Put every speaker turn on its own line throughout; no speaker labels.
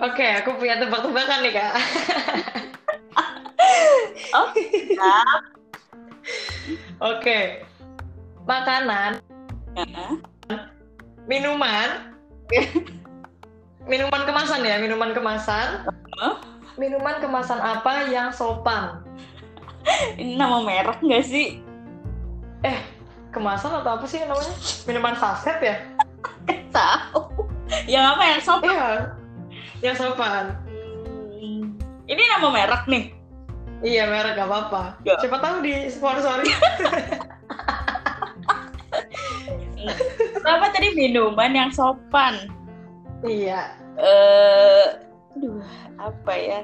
Oke, aku punya tebak-tebakan nih kak.
Oh, ya.
Oke, makanan, minuman, minuman kemasan ya, minuman kemasan. Minuman kemasan apa yang sopan?
Ini nama merek nggak sih?
Eh, kemasan atau apa sih namanya? Minuman saset ya?
Tahu. Yang apa yang sopan?
Iya, yang sopan.
Hmm, Ini nama merek nih.
Iya, merek gak apa-apa.
Ya.
Siapa tahu di sponsori.
Apa tadi minuman yang sopan?
iya.
Eh, aduh, apa ya?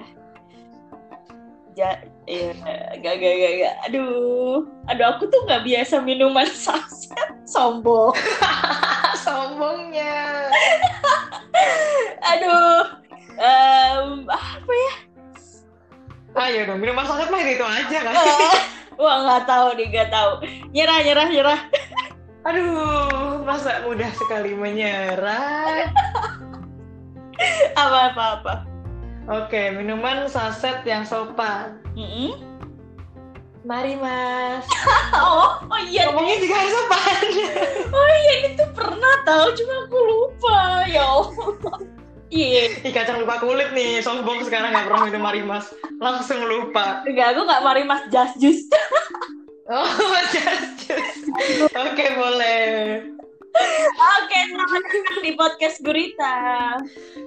Ja, ya, gak, gak, gak, gak. Aduh, aduh aku tuh nggak biasa minuman saset, sombong.
Sombongnya.
Aduh, em, apa ya?
Ayo dong, minuman saset mah itu aja kan.
Eh, Wah nggak tahu nih, nggak tahu. Nyerah, nyerah, nyerah.
Aduh, masa mudah sekali menyerah.
Apa, apa, apa?
Oke, minuman saset yang sopan.
Mm-mm.
Mari mas.
Oh, oh iya,
Ngomongnya juga harus sopan.
oh iya ini tuh pernah tahu, cuma aku lupa. Ya Allah. Iya,
Ih, kacang lupa kulit nih, sombong sekarang nggak pernah minum Mari mas. Langsung lupa.
enggak, aku nggak mari mas just juice.
Oh, just juice. Oke, boleh.
Oke, selamat datang di podcast Gurita.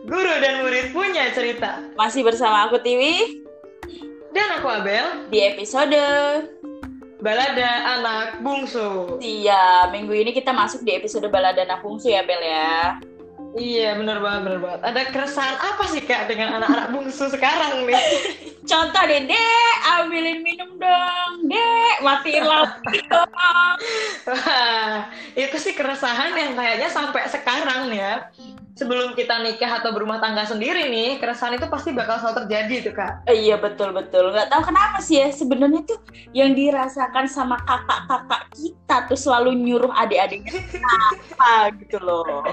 Guru dan murid punya cerita.
Masih bersama aku Tiwi
Dan aku Abel,
di episode
balada anak bungsu.
Iya, minggu ini kita masuk di episode Balada Anak Bungsu ya, Bel ya.
Iya, bener banget, bener banget. Ada keresahan apa sih kak dengan anak-anak bungsu sekarang nih?
Contoh deh, Dek, ambilin minum dong. Dek, matiin lampu dong.
Wah, itu sih keresahan yang kayaknya sampai sekarang nih ya. Sebelum kita nikah atau berumah tangga sendiri nih, keresahan itu pasti bakal selalu terjadi tuh kak.
Eh, iya betul betul. Nggak tahu kenapa sih ya sebenarnya tuh yang dirasakan sama kakak-kakak kita tuh selalu nyuruh adik-adiknya apa gitu loh.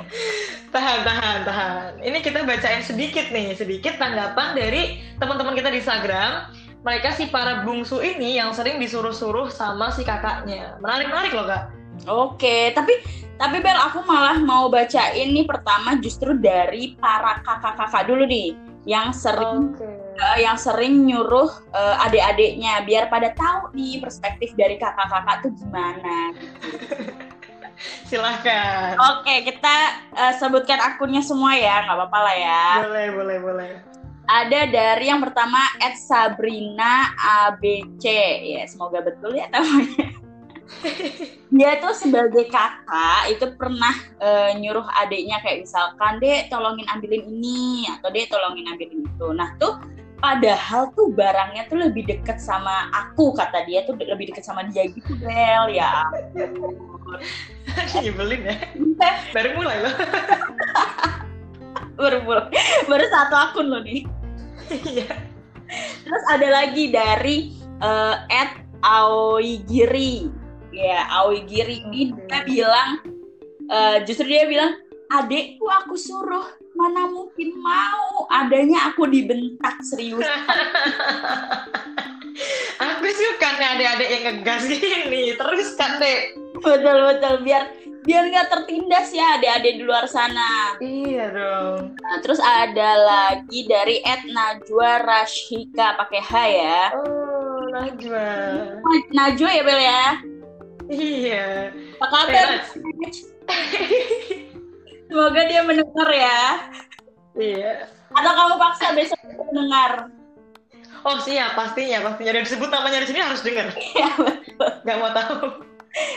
Tahan, tahan, tahan. Ini kita bacain sedikit nih, sedikit tanggapan dari teman-teman kita di Instagram. Mereka si para bungsu ini yang sering disuruh-suruh sama si kakaknya. Menarik-menarik loh kak.
Oke, tapi tapi Bel aku malah mau bacain nih pertama justru dari para kakak-kakak dulu nih yang sering
Oke.
eh, yang sering nyuruh eh, adik-adiknya biar pada tahu nih perspektif dari kakak-kakak tuh gimana.
Silahkan.
Oke, kita eh, sebutkan akunnya semua ya, nggak apa-apa lah ya.
Boleh, boleh, boleh.
Ada dari yang pertama at Sabrina ABC, ya semoga betul ya namanya. Dia tuh sebagai kakak itu pernah eh, nyuruh adiknya kayak misalkan dek tolongin ambilin ini atau dek tolongin ambilin itu. Nah tuh padahal tuh barangnya tuh lebih deket sama aku kata dia tuh lebih deket sama dia gitu Bel ya.
Nyebelin ya. Baru mulai loh.
baru baru satu akun loh nih.
Iya.
Terus ada lagi dari eh, at Aoigiri. Ya, Aoigiri ini dia bilang eh, justru dia bilang adekku aku suruh mana mungkin mau adanya aku dibentak serius
Aku suka nih adik-adik yang ngegas gini. Terus kan dek.
betul betul biar biar nggak tertindas ya adik-adik di luar sana
Iya dong.
nah, terus ada lagi dari at Najwa Rashika pakai H ya
Oh, Najwa.
Najwa ya Bel ya
Iya.
apa kabar semoga dia mendengar ya
Iya.
atau kamu paksa besok mendengar
Oh siap, pastinya, pastinya. Dan disebut namanya di sini harus dengar.
ya
Gak mau tahu.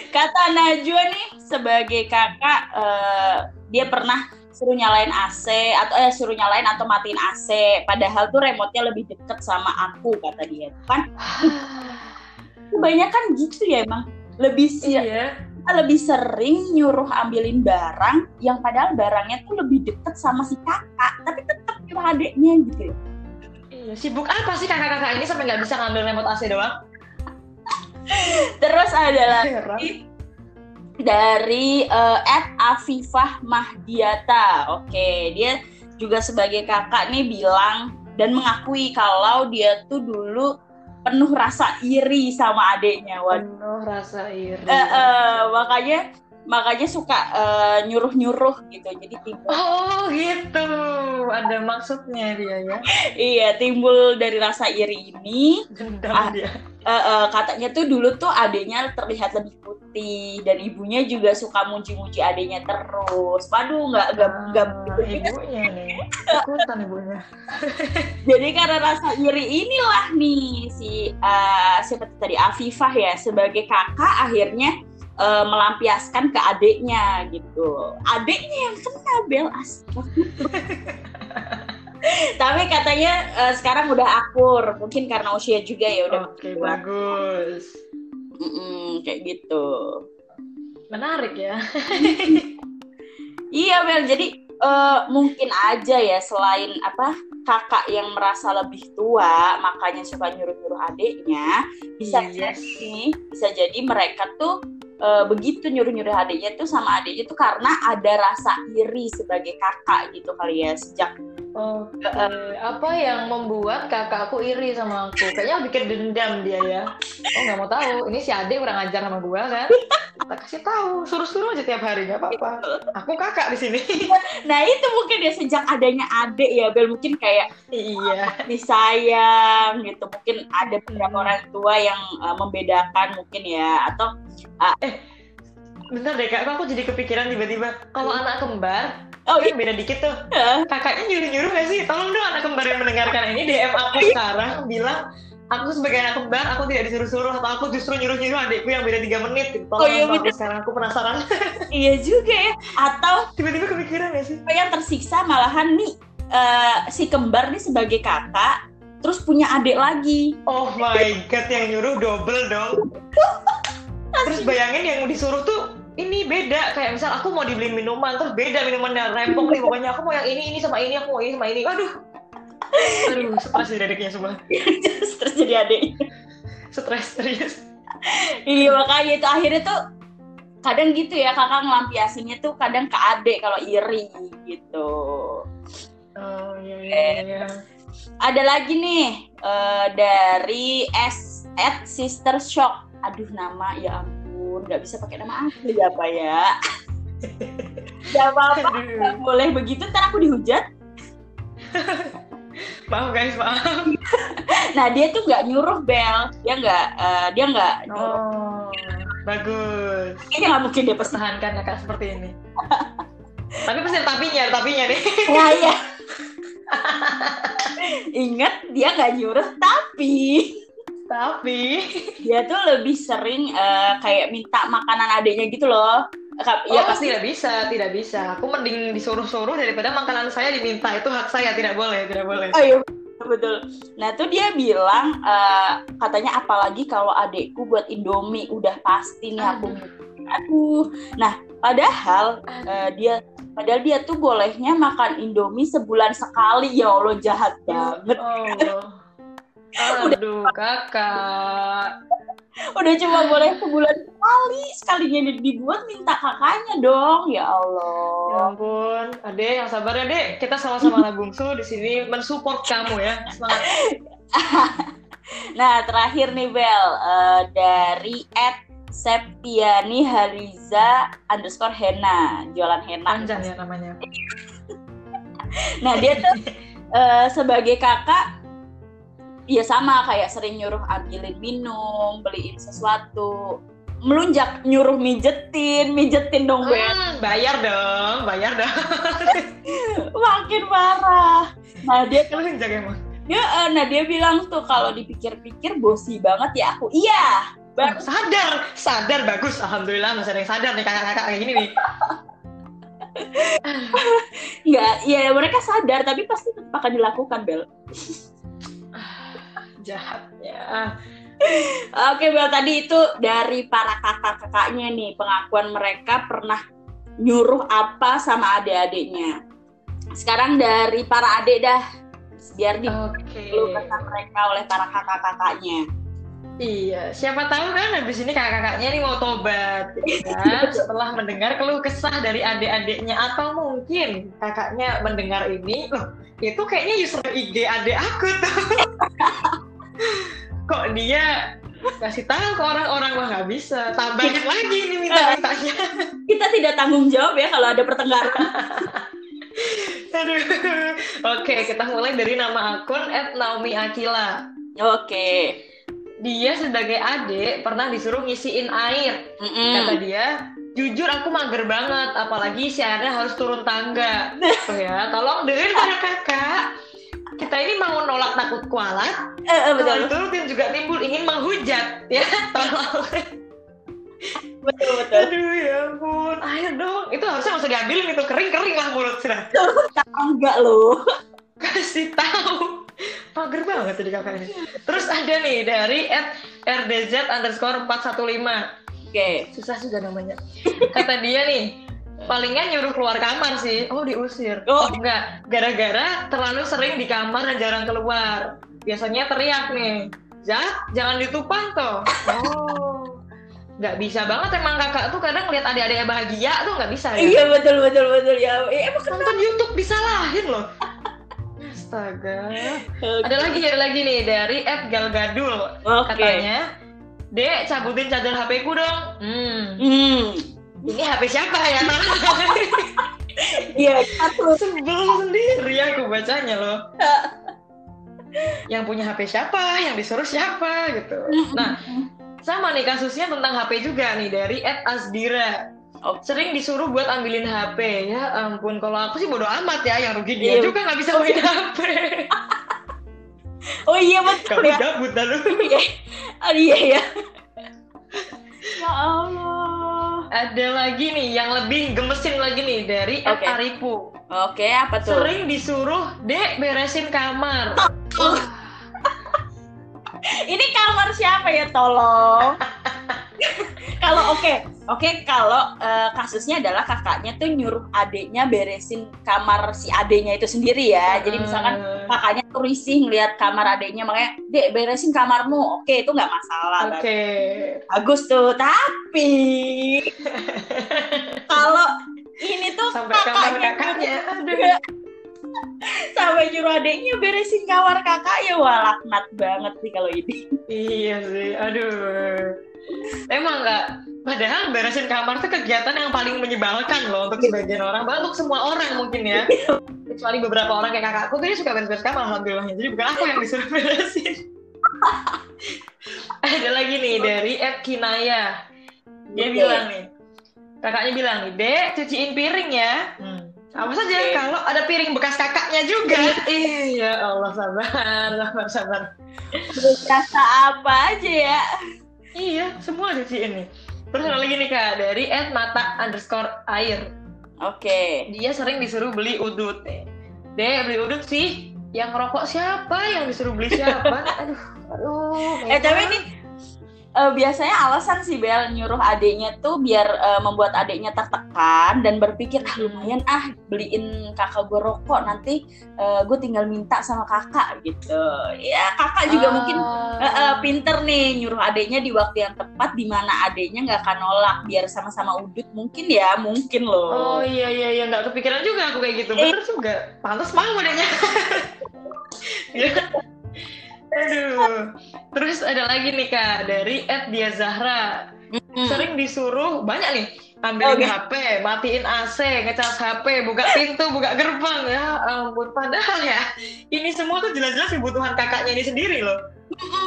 kata Najwa nih sebagai kakak eh, dia pernah suruh nyalain AC atau eh suruh nyalain atau matiin AC padahal tuh remote-nya lebih deket sama aku kata dia kan kebanyakan gitu ya emang lebih sih
iya.
Kita lebih sering nyuruh ambilin barang yang padahal barangnya tuh lebih deket sama si kakak tapi tetap nyuruh adiknya gitu
Iya. Sibuk apa sih kakak-kakak ini sampai nggak bisa ngambil remote AC doang?
terus ada lagi dari at Afifah Mahdiata. Oke, dia juga sebagai kakak nih bilang dan mengakui kalau dia tuh dulu penuh rasa iri sama adiknya.
Penuh rasa iri.
Uh, uh, makanya makanya suka uh, nyuruh-nyuruh gitu. Jadi timbul
Oh, gitu. Ada maksudnya dia ya.
iya, timbul dari rasa iri ini.
Dendam
Ah.
dia.
Uh, uh, katanya tuh dulu tuh adiknya terlihat lebih putih dan ibunya juga suka muji-muji adiknya terus. Waduh, nggak nggak nggak
Ah, ibunya nih. Ikutan ibunya.
Jadi karena rasa iri inilah nih si uh, siapa tadi Afifah ya sebagai kakak akhirnya uh, melampiaskan ke adiknya gitu. Adiknya yang kena bel Tapi katanya uh, sekarang udah akur, mungkin karena usia juga ya udah.
Oke, bagus.
Mm-mm, kayak gitu.
Menarik ya.
Iya Bel, jadi eh, mungkin aja ya selain apa kakak yang merasa lebih tua makanya suka nyuruh-nyuruh adiknya bisa
Yes.
jadi bisa jadi mereka tuh eh, begitu nyuruh-nyuruh adiknya tuh sama adiknya tuh karena ada rasa iri sebagai kakak gitu kali ya sejak
Oke, apa yang membuat kakakku iri sama aku? Kayaknya bikin dendam dia ya. Oh nggak mau tahu. Ini si Ade kurang ajar sama gua kan? Kita kasih tahu, suruh-suruh aja tiap hari nggak apa-apa. Aku kakak di sini.
nah itu mungkin ya sejak adanya adik ya Bel mungkin kayak
iya.
disayang gitu mungkin ada beberapa orang tua yang eh, membedakan mungkin ya atau
Bentar deh kak, aku jadi kepikiran tiba-tiba. Kalau anak kembar,
oh
kan beda dikit tuh.
iya
Kakaknya nyuruh-nyuruh nggak sih? Tolong dong anak kembar yang mendengarkan ini DM aku sekarang bilang aku sebagai anak kembar aku tidak disuruh-suruh atau aku justru nyuruh-nyuruh adikku yang beda 3 menit. Tolong
Oh, iya,
aku
bener.
sekarang aku penasaran.
iya juga ya atau
tiba-tiba kepikiran ya sih?
yang tersiksa malahan nih eh, si kembar nih sebagai kakak terus punya adik lagi
Oh my god, yang nyuruh double dong. Terus bayangin yang disuruh tuh ini beda kayak misal aku mau dibeliin minuman terus beda minumannya rempong nih pokoknya. Aku mau yang ini ini sama ini aku mau ini sama ini. Aduh. Aduh stres di dedeknya semua.
Terus jadi adik
stres serius.
Iya makanya itu akhirnya tuh kadang gitu ya kakak ngelampiasinnya tuh kadang ke adik kalau iri gitu.
Oh iya iya iya.
ada lagi nih eh, dari S at Sister Shock. Aduh nama ya ampun nggak bisa pakai nama asli apa ya. Gak apa-apa
Aduh.
boleh begitu ntar aku dihujat.
Maaf guys maaf
Nah dia tuh nggak nyuruh Bel, dia nggak eh, dia nggak
oh bagus.
Kayaknya nggak mungkin dia
pertahankan ya kak seperti ini. Tapi pasti tapinya tapinya nih
Ya ya. Ingat dia nggak nyuruh tapi
tapi
dia tuh lebih sering eh, kayak minta makanan adiknya gitu loh.
Ya
Ya
pasti tidak bisa tidak bisa aku mending disuruh-suruh daripada makanan saya diminta itu hak saya tidak boleh tidak boleh
Oh iya betul. Nah tuh dia bilang eh, katanya apalagi kalau adikku buat Indomie udah pasti nih aku. Aduh. Nah padahal eh, dia padahal dia tuh bolehnya makan Indomie sebulan sekali ya Allah jahat banget.
Oh. Aduh, kakak.
udah cuma boleh sebulan sekali sekalinya di- dibuat minta kakaknya dong ya
Ya
Allah
ampun, Ade yang sabar ya, Dek. Kita sama-sama bungsu di sini mensupport kamu ya. Semangat.
nah terakhir nih Bel eh, dari Ed Septiani Hariza underscore Hena jualan henna
Panjang ya namanya.
nah dia tuh eh, sebagai kakak ya sama kayak sering nyuruh ambilin minum beliin sesuatu melunjak nyuruh mijetin mijetin dong Bel
Hmm, bayar dong, bayar dong.
makin parah nah dia
jaga emang.
dia eh, nah dia bilang tuh kalau dipikir-pikir bosi banget ya aku iya bagus
Sadar, sadar bagus. Alhamdulillah masih ada yang sadar nih kakak-kakak kayak gini nih.
nggak ya mereka sadar tapi pasti akan dilakukan Bel
Jahat ya.
oke Bel tadi itu dari para kakak-kakaknya nih pengakuan mereka pernah nyuruh apa sama adik-adiknya sekarang dari para adik dah biar
Oke.
dikeluhkan mereka oleh para kakak-kakaknya
Iya, siapa tahu kan habis ini kakak-kakaknya nih mau tobat ya, setelah mendengar keluh kesah dari adik-adiknya atau mungkin kakaknya mendengar ini, loh itu kayaknya user IG adik aku tuh. Kok dia kasih tahu ke orang-orang wah nggak bisa, tambahin lagi ini minta-mintanya.
Kita tidak tanggung jawab ya kalau ada pertengkaran.
Aduh. Oke, kita mulai dari nama akun @naomi_akila.
Oke.
Dia sebagai adik pernah disuruh ngisiin air.
Mm-mm.
Kata dia, jujur aku mager banget, apalagi si airnya harus turun tangga. Tuh ya, tolong dengerin para kakak. Kita ini mau nolak takut kualat,
eh,
kalau
betul.
diturutin juga timbul ingin menghujat. Ya, tolong.
Betul betul.
Aduh ya ampun, air dong. Itu harusnya usah diambilin itu kering-kering lah mulut sudah.
Enggak loh.
kasih tahu mager banget tadi kakaknya terus ada nih dari at rdz underscore 415
Oke.
susah juga namanya kata dia nih palingan nyuruh keluar kamar sih. Oh diusir?
Oh.
enggak. Gara-gara terlalu sering di kamar dan jarang keluar. Biasanya teriak nih. Zat, jangan ditupang toh. Oh. Nggak bisa banget emang kakak tuh kadang lihat adik-adiknya bahagia tuh nggak bisa ya?
Iya betul betul betul. Ya. Eh, emang kenapa?
nonton YouTube disalahin loh. Astaga. Ada lagi ada lagi nih dari Ed Galgadul
Oke.
katanya Dek cabutin charger HP ku dong. Hmm.
Hmm.
Ini HP siapa ya
Iya, satu.
sebel sendiri aku bacanya loh yang punya HP siapa yang disuruh siapa gitu nah sama nih kasusnya tentang HP juga nih dari Ed Asdira
Oke.
sering disuruh buat ambilin HP ya ampun kalau aku sih bodo amat ya yang rugi dia
Iya.
juga nggak bisa main HP
Oh iya betul
kamu
ya.
gabut dah lu
Iya. Oh, iya ya. Ya Allah.
Ada lagi nih yang lebih gemesin lagi nih dari Ed
Oke.
Aripu
Oke, apa tuh?
sering disuruh dek beresin kamar
Ini kamar siapa ya tolong? kalau oke, oke kalau eh, kasusnya adalah kakaknya tuh nyuruh adiknya beresin kamar si adiknya itu sendiri ya. Jadi misalkan kakaknya tuh risih ngeliat kamar adiknya makanya dek beresin kamarmu. Oke, itu nggak masalah.
oke
Bagus tuh. Tapi kalau ini tuh
sampai
kakaknya
kakaknya aduh
sampai nyuruh adiknya beresin kamar kakak ya wah laknat banget sih kalau ini.
iya sih aduh. Emang nggak padahal beresin kamar tuh kegiatan yang paling menyebalkan loh untuk sebagian orang. Bahkan untuk semua orang mungkin ya. Kecuali beberapa orang kayak kakakku tuh dia suka beres-beres kamar alhamdulillahnya. Jadi bukan aku yang disuruh beresin. Ada lagi nih dari Ed Kinaya. Dia bilang nih kakaknya bilang nih dek cuciin piring ya. Hmm. Apa saja
Oke.
kalau ada piring bekas kakaknya juga. Iya Allah sabar sabar sabar.
Berkata apa aja ya?
iya semua cuciin nih terus ada lagi nih kak dari Ed Mata underscore air.
Oke.
dia sering disuruh beli udut. Nih dek beli udut sih. Yang rokok siapa? Yang disuruh beli siapa? Aduh aduh
Eh tapi ini eh, biasanya alasan si Bel nyuruh adiknya tuh biar eh, membuat adiknya tertekan dan berpikir ah lumayan ah beliin kakak gue rokok nanti gue tinggal minta sama kakak gitu. Ya kakak juga
Ah.
mungkin eh, eh, pinter nih nyuruh adiknya di waktu yang tepat di mana adiknya nggak akan nolak biar sama-sama udut mungkin ya mungkin
Oh
loh.
iya iya iya nggak kepikiran juga aku kayak gitu. Bener juga. Pantas mau adanya. Ya. Aduh. Terus ada lagi nih kak dari Ed Dia Zahra.
Mm.
Sering disuruh banyak nih ambilin
Oke.
HP, matiin AC, ngecas HP, buka pintu, buka gerbang ya ampun. Padahal ya ini semua tuh jelas-jelas kebutuhan kakaknya ini sendiri loh.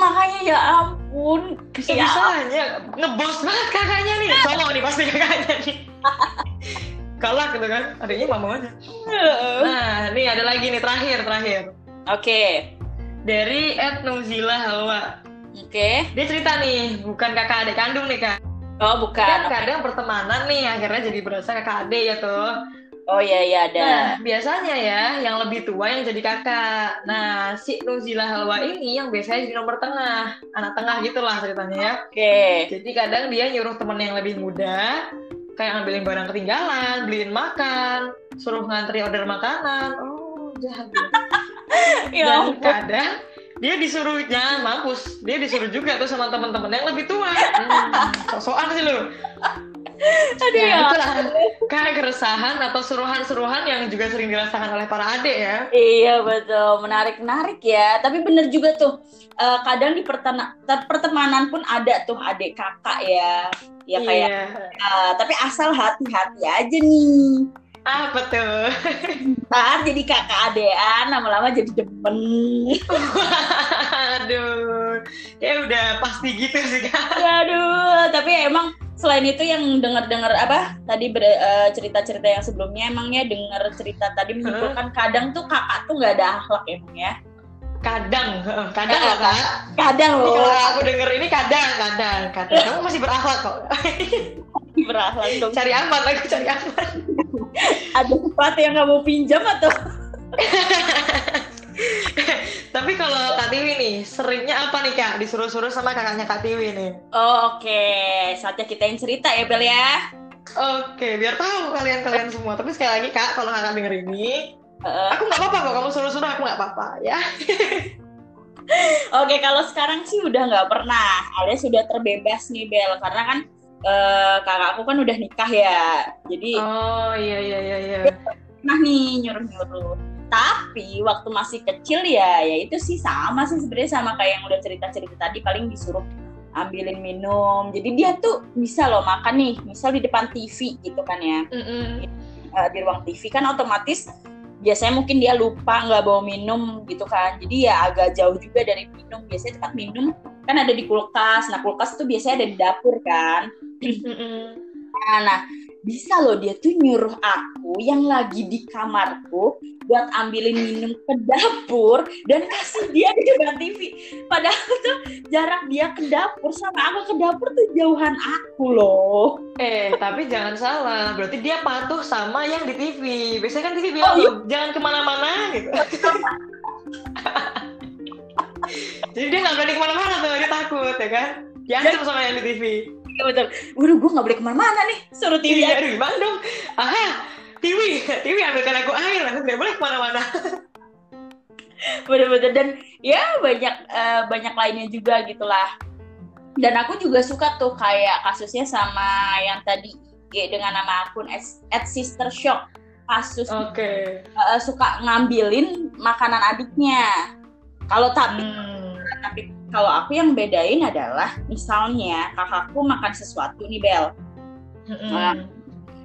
Makanya ya ampun.
Bisa-bisanya ngebos banget kakaknya nih. Songong nih pasti kakaknya nih. Kalah gitu kan, adiknya mau aja.
Ya.
Nah, nih ada lagi nih terakhir terakhir
Oke.
Dari Ed Nuzila Halwa.
Oke.
Dia cerita nih, bukan kakak adik kandung nih kak.
Oh bukan.
Kan kadang pertemanan nih akhirnya jadi berasa kakak adik ya tuh.
Oh iya iya ada.
Nah, biasanya ya yang lebih tua yang jadi kakak. Nah, si Nuzila Halwa ini yang biasanya jadi nomor tengah, anak tengah gitulah ceritanya ya.
Oke.
Jadi kadang dia nyuruh temen yang lebih muda, kayak ngambilin barang ketinggalan, beliin makan, suruh ngantri order makanan. Oh, jahat.
Ya
Dan kadang dia disuruh jangan mampus dia disuruh juga tuh sama teman-teman yang lebih tua hmm, soal sih lu
Aduh
ya,
ya.
itulah kan keresahan atau suruhan-suruhan yang juga sering dirasakan oleh para adik ya
Iya betul, menarik-menarik ya. Tapi bener juga tuh, eh, kadang di pertena- pertemanan pun ada tuh adik kakak ya, ya kayak.
iya.
eh, tapi asal hati-hati aja nih.
Apa tuh?
Ntar jadi kakak adean, lama-lama jadi demen.
aduh ya udah pasti gitu sih kan
Aduh, tapi emang selain itu yang denger-denger apa tadi eh, cerita-cerita yang sebelumnya emangnya denger cerita tadi menyimpulkan kadang tuh kakak tuh nggak ada akhlak emang ya.
kadang kadang loh kak.
Kadang loh
kalau aku denger ini kadang kadang kadang. Kamu masih berakhlak kok.
Berakhlak dong.
cari aman aku cari aman
Ada sepatu yang nggak mau pinjam atau?
Tapi kalau Kak Tiwi nih seringnya apa nih kak? Disuruh-suruh sama kakaknya Kak Tiwi nih.
Oh, Oke, saatnya kita yang cerita ya Bel ya.
Oke, biar tahu kalian-kalian semua. Tapi sekali lagi kak, kalau kakak denger ini,
Eh,
aku nggak apa-apa kok kamu suruh-suruh, aku nggak apa-apa ya.
Oke, kalau sekarang sih udah nggak pernah, alias sudah terbebas nih Bel, karena kan eh, kakakku kan udah nikah ya, jadi
Oh iya iya iya iya.
pernah nih nyuruh-nyuruh. Tapi waktu masih kecil ya, ya itu sih sama sih sebenarnya sama kayak yang udah cerita-cerita tadi, paling disuruh ambilin minum. Jadi dia tuh bisa loh makan nih, misal di depan TV gitu kan ya.
Mm-mm.
eh, di ruang TV kan otomatis biasanya mungkin dia lupa nggak bawa minum gitu kan jadi ya agak jauh juga dari minum biasanya tempat minum kan ada di kulkas nah kulkas tuh biasanya ada di dapur kan. Nah, nah bisa loh dia tuh nyuruh aku yang lagi di kamarku buat ambilin minum ke dapur dan kasih dia di depan TV padahal tuh jarak dia ke dapur sama aku ke dapur tuh jauhan aku loh
Eh, tapi jangan salah. Berarti dia patuh sama yang di TV. Biasanya kan TV bilang
Oh, iya.
jangan ke mana-mana gitu. Jadi dia nggak berani ke mana-mana tuh, dia takut ya kan. Diancam sama yang di TV.
Iya betul. Waduh, gue nggak boleh ke mana-mana nih. Suruh TV
Iya, aduh gimana dong? Aha, TV, TV ambilkan aku air, aku tidak boleh ke mana-mana.
bener-bener dan ya banyak eh, banyak lainnya juga gitulah dan aku juga suka tuh kayak kasusnya sama yang tadi IG dengan nama akun at, sister shock kasus
Oke.
eh, suka ngambilin makanan adiknya kalau tapi
Hmm.
tapi kalau aku yang bedain adalah misalnya kakakku makan sesuatu nih Bel.
Mm-mm.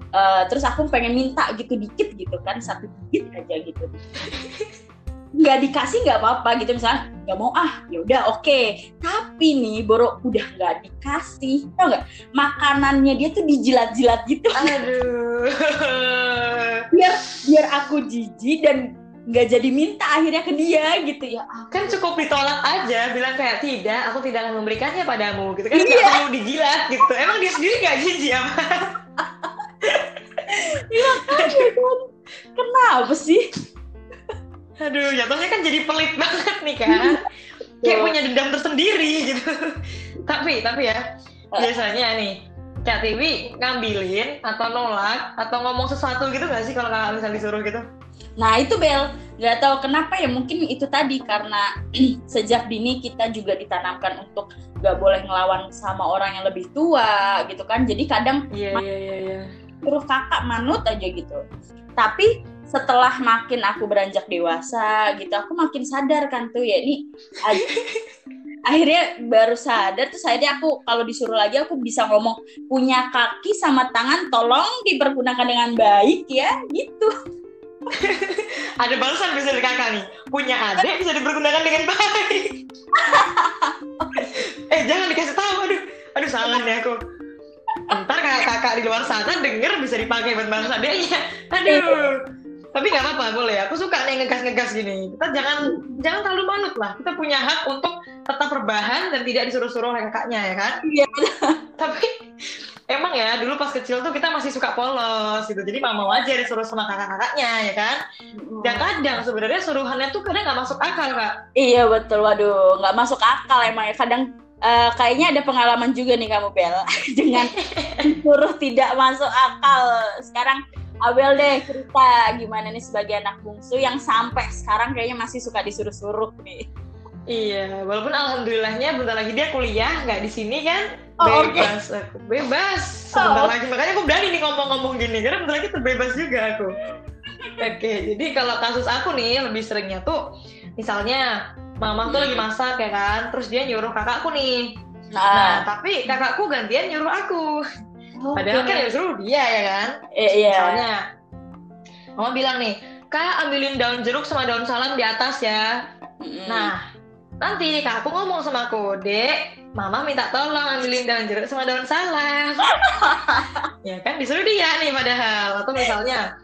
Eh, terus aku pengen minta gitu dikit gitu kan satu dikit aja gitu. Nggak dikasih nggak apa-apa gitu misalnya nggak mau ah ya udah oke. Tapi nih Boro udah nggak dikasih tau nggak? Makanannya dia tuh dijilat-jilat gitu.
Aduh.
biar biar aku jijik dan nggak jadi minta akhirnya ke dia gitu ya.
Kan cukup ditolak aja bilang kayak tidak aku tidak akan memberikannya padamu gitu kan. Nggak
Iya.
perlu dijilat gitu. Emang dia sendiri gak jijik
ya kan kenapa sih?
Aduh jatuhnya kan jadi pelit banget nih kan kayak punya dendam tersendiri gitu. Tapi tapi ya biasanya nih Kak Tiwi ngambilin atau nolak atau ngomong sesuatu gitu gak sih kalau kakak misal disuruh gitu
Nah itu Bel, nggak tahu kenapa ya mungkin itu tadi karena sejak dini kita juga ditanamkan untuk nggak boleh ngelawan sama orang yang lebih tua gitu kan. Jadi kadang
iya iya iya iya
suruh kakak manut aja gitu. Tapi setelah makin aku beranjak dewasa gitu, aku makin sadar kan tuh ya ini akhirnya baru sadar terus akhirnya aku kalau disuruh lagi aku bisa ngomong punya kaki sama tangan tolong dipergunakan dengan baik ya gitu.
Ada balasan bisa dari kakak nih. Punya adik bisa dipergunakan dengan baik. Eh jangan dikasih tahu. Aduh aduh salah nih aku. Ntar kakak-kakak di luar sana denger bisa dipakai buat balas adiknya. Aduh. Tapi nggak apa-apa boleh. Aku suka nih ngegas-ngegas gini. Kita jangan jangan terlalu manut lah. Kita punya hak untuk tetap berbahan dan tidak disuruh-suruh oleh kakaknya ya kan?
Iya.
tapi emang ya dulu pas kecil tuh kita masih suka polos gitu jadi mau aja disuruh sama kakak-kakaknya ya kan dan kadang sebenarnya suruhannya tuh kadang nggak masuk akal kak
Iya betul, waduh nggak masuk akal emang ya. Kadang eh, kayaknya ada pengalaman juga nih kamu Bel dengan suruh tidak masuk akal. Sekarang Abel deh cerita gimana nih sebagai anak bungsu yang sampai sekarang kayaknya masih suka disuruh-suruh nih.
Iya, walaupun alhamdulillahnya bentar lagi dia kuliah, nggak di sini kan.
Oh,
bebas aku, bebas. Sebentar
Oh.
lagi, makanya aku berani nih ngomong-ngomong gini, karena bentar lagi terbebas juga aku. Oke, jadi kalau kasus aku nih lebih seringnya tuh, misalnya mama tuh lagi masak ya kan, terus dia nyuruh kakakku nih. Nah,
Nah,
tapi kakakku gantian nyuruh aku. Padahal
oke.
kan yang suruh dia ya kan.
Eh, iya.
Misalnya, mama bilang nih, kak ambilin daun jeruk sama daun salam di atas ya.
Mm-mm.
Nah, nanti kak aku ngomong sama aku, dek, mama minta tolong ambilin daun jeruk sama daun salam. ya kan, disuruh dia nih padahal. Atau misalnya,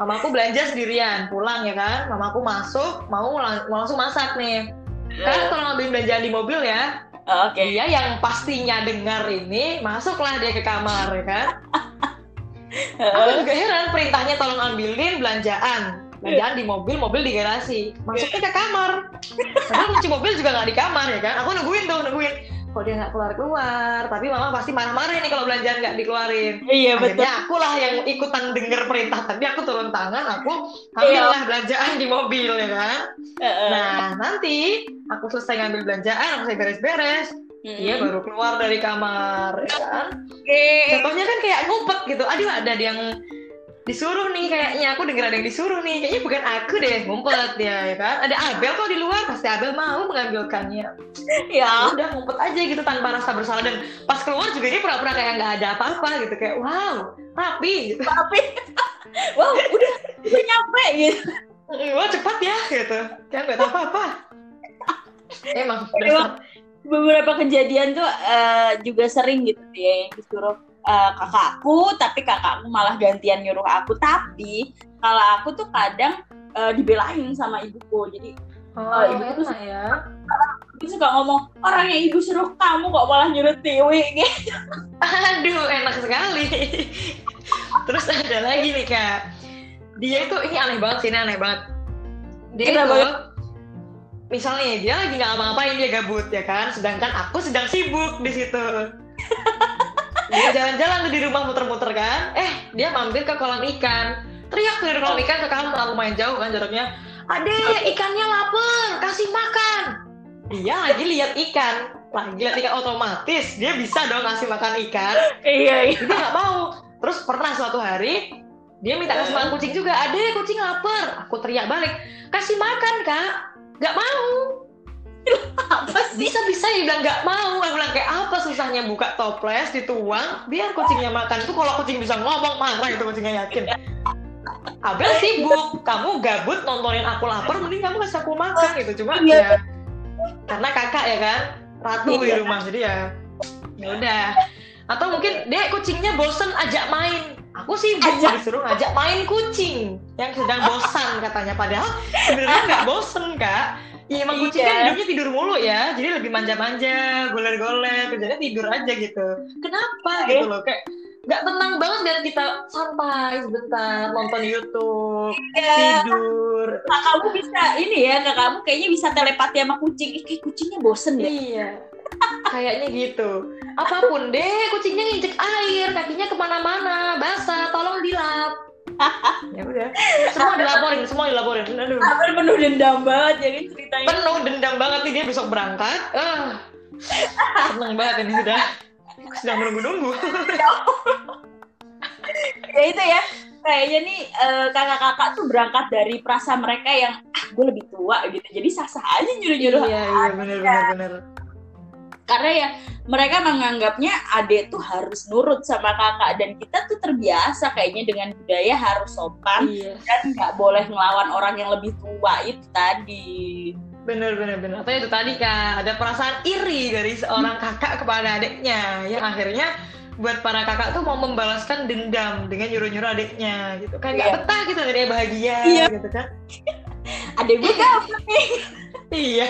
mamaku belanja sendirian, pulang ya kan, mamaku masuk, mau, lang- mau langsung masak nih. Kak, tolong ambilin belanjaan di mobil ya.
Oh, oke.
Dia yang pastinya dengar ini, masuklah dia ke kamar ya kan. Aku juga heran perintahnya tolong ambilin belanjaan. Belanjaan di mobil, mobil di garasi. Masuknya ke kamar. Padahal kunci mobil juga nggak di kamar ya kan. Aku nungguin tuh, nungguin. Kok dia nggak keluar-keluar. Tapi mama pasti marah-marah nih kalau belanjaan nggak dikeluarin.
Iya betul.
Akhirnya akulah yang ikutan denger perintah. Tapi aku turun tangan, aku ambillah belanjaan di mobil ya kan. Nah nanti aku selesai ngambil belanjaan, aku selesai beres-beres.
Mm-mm.
Dia baru keluar dari kamar ya kan.
Oke.
Contohnya kan kayak ngumpet gitu. Aduh ada yang disuruh nih kayaknya aku denger ada yang disuruh nih. Kayaknya bukan aku deh ngumpet ya, ya kan? Ada Abel kok di luar pasti Abel mau mengambilkannya.
Ya.
udah ngumpet aja gitu tanpa rasa bersalah. Dan pas keluar juga dia pura-pura kayak nggak ada apa-apa gitu kayak wow rapi. Gitu
Tapi, wow, udah, udah nyampe gitu.
wah cepat ya gitu. Kayak nggak tahu apa-apa. Emang
Beberapa kejadian tuh eh, juga sering gitu ya yang disuruh eh, kakakku, tapi kakakku malah gantian nyuruh aku. Tapi kalau aku tuh kadang eh, dibelain sama ibuku. Jadi
oh,
ibu tuh
ya
ibu suka ngomong orang yang ibu suruh kamu kok malah nyuruh Tiwi gitu.
Aduh, enak sekali. Terus ada lagi nih kak, dia itu ini aneh banget sih, ini aneh banget. Dia
Kenapa?
itu, misalnya dia lagi nggak ngapa-ngapain dia gabut ya kan, sedangkan aku sedang sibuk di situ. Dia jalan-jalan di rumah muter-muter kan, eh dia mampir ke kolam ikan, teriak tuh dari kolam ikan ke kamar lumayan jauh kan jaraknya. Ade, ikannya lapar, kasih makan. Dia lagi lihat ikan, lagi lihat ikan otomatis, dia bisa dong kasih makan ikan.
Iya, iya.
dia nggak mau. Terus pernah suatu hari dia minta kasih makan kucing juga. Ada kucing lapar. Aku teriak balik kasih makan kak. Nggak mau
Apa sih?
bisa bisa dia bilang nggak mau aku bilang kayak apa susahnya buka toples dituang biar kucingnya makan tuh kalau kucing bisa ngomong marah itu kucingnya yakin Abel sibuk, kamu gabut nontonin aku lapar, mending kamu kasih aku makan gitu. Cuma
Iya.
ya, karena kakak ya kan, ratu di
Iya.
rumah, jadi ya, ya udah. Atau mungkin dek kucingnya bosen ajak main. Aku sibuk
Ajak.
disuruh ngajak main kucing yang sedang bosan katanya. Padahal sebenarnya nggak bosen kak. Ya emang kucing
Iya.
kan hidupnya tidur mulu ya, jadi lebih manja-manja, goler-goler, kerjanya tidur aja gitu. Kenapa gitu loh, kayak nggak tenang banget dan kita santai sebentar nonton YouTube,
Iya.
tidur.
Kakakmu bisa ini ya, kakakmu kayaknya bisa telepati sama kucing. Ih, kayak kucingnya bosen deh.
Iya, kayaknya gitu. Apa pun deh, kucingnya nginjek air, kakinya ke mana-mana, basah, tolong dilap. Ya udah, semua dilaporin, semua dilaporin. Aduh,
Abel penuh dendam banget jadi ceritanya.
penuh dendam banget nih dia besok berangkat. Ah, seneng banget ini sudah. Sedang menunggu-nunggu.
ya itu ya kayaknya nih eh, kakak-kakak tuh berangkat dari perasa mereka yang ah gue lebih tua gitu jadi sah-sah aja nyuruh-nyuruh
Iya, iya, bener-bener. Bener.
karena ya mereka menganggapnya adek tuh harus nurut sama kakak dan kita tuh terbiasa kayaknya dengan budaya harus sopan
Iya,
dan nggak boleh ngelawan orang yang lebih tua itu tadi
bener-bener. bener. Atau itu tadi kak, ada perasaan iri dari seorang kakak kepada adiknya, yang akhirnya buat para kakak tuh mau membalaskan dendam dengan nyuruh-nyuruh adiknya gitu kan nggak
Iya.
betah gitu dia bahagia
Iya.
gitu kan
adek gue nih
iya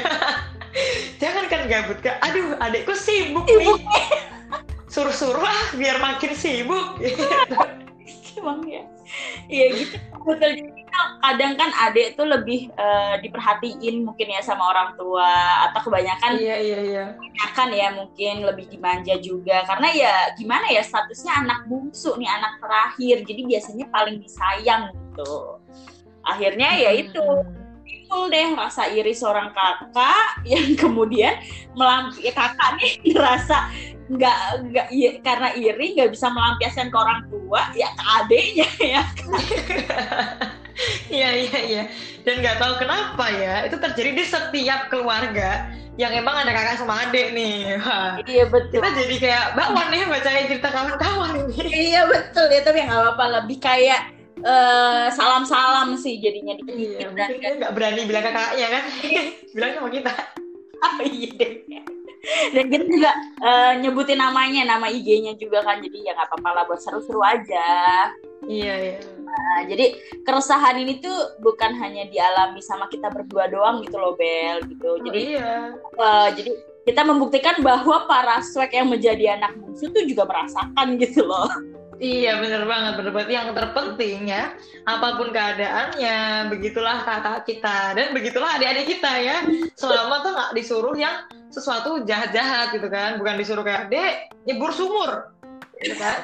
jangan kan gabut kak aduh adikku sibuk
Sibuk.
nih suruh-suruh ah biar makin sibuk.
Emang ya. Iya gitu. Betul. Jadi kadang kan adek tuh lebih eh, diperhatiin mungkin ya sama orang tua atau kebanyakan
iya iya iya.
kebanyakan ya mungkin lebih dimanja juga. Karena ya gimana ya statusnya anak bungsu nih anak terakhir. Jadi biasanya paling disayang gitu. Akhirnya ya itu.
Hmm.
Timbul deh rasa iri seorang kakak yang kemudian melampi ya kakak nih ngerasa nggak nggak ya, karena iri nggak bisa melampiaskan ke orang tua ya ke adiknya ya
Iya iya iya. Dan nggak tahu kenapa ya, itu terjadi di setiap keluarga yang emang ada kakak sama adik nih. Wah,
iya betul
kita jadi kayak bakwan nih bacain cerita kawan-kawan ini.
iya betul ya tapi nggak apa-apa lebih kayak eh, salam-salam sih jadinya
Iya,
dikit-dikit dan
mungkin dia nggak berani bilang ke kakaknya kan. bilang sama kita.
Oh, iya deh. Dan kita juga eh, nyebutin namanya, nama IG-nya juga kan. Jadi ya nggak apa-apa lah buat seru-seru aja.
Iya iya.
Nah, jadi keresahan ini tuh bukan hanya dialami sama kita berdua doang gitu loh Bel gitu.
Oh,
Jadi
iya.
eh, jadi kita membuktikan bahwa para swag yang menjadi anak bungsu tuh juga merasakan gitu loh.
Iya bener banget, bener banget. Yang terpenting ya, apa pun keadaannya, begitulah kakak kita dan begitulah adik-adik kita ya. Selama tuh nggak disuruh yang sesuatu jahat-jahat gitu kan, bukan disuruh kayak dek nyebur sumur, gitu kan.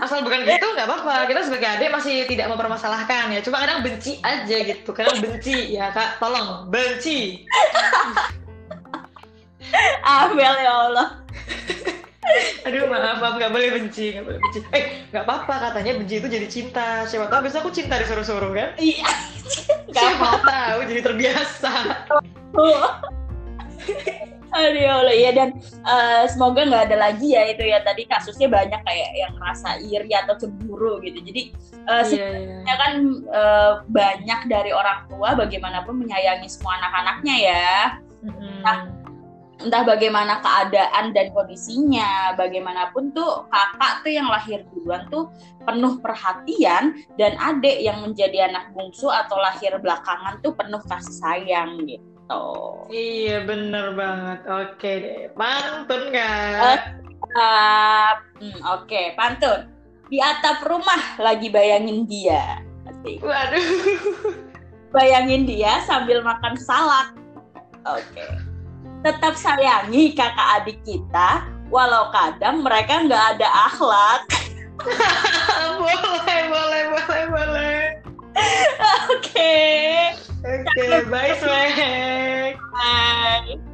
Asal bukan gitu nggak apa-apa. Kita sebagai adik masih tidak mempermasalahkan ya. Cuma kadang benci aja gitu, kadang benci ya kak. Tolong benci.
Bel ya Allah.
Aduh maaf, maaf nggak boleh benci, nggak boleh benci. Eh nggak apa-apa katanya benci itu jadi cinta. Siapa tahu besok aku cinta disuruh-suruh kan?
Iya. Gak
Siapa tahu jadi terbiasa.
Aduh ya Allah ya dan eh, semoga nggak ada lagi ya itu ya tadi kasusnya banyak kayak yang rasa iri atau cemburu gitu. Jadi eh,
Iya, iya.
sebenarnya kan eh, banyak dari orang tua bagaimanapun menyayangi semua anak-anaknya ya.
Mm-mm.
Entah bagaimana keadaan dan kondisinya, bagaimanapun tuh kakak tuh yang lahir duluan tuh penuh perhatian dan adik yang menjadi anak bungsu atau lahir belakangan tuh penuh kasih sayang gitu.
Iya bener banget. Oke deh, pantun kan?
Atap. Hmm, Oke, pantun. Di atap rumah lagi bayangin dia. Asik.
Waduh.
Bayangin dia sambil makan salad. Oke. Tetap sayangi kakak adik kita, walau kadang mereka nggak ada akhlak.
boleh, boleh, boleh, boleh.
Oke.
Oke, bye Swag.
Bye.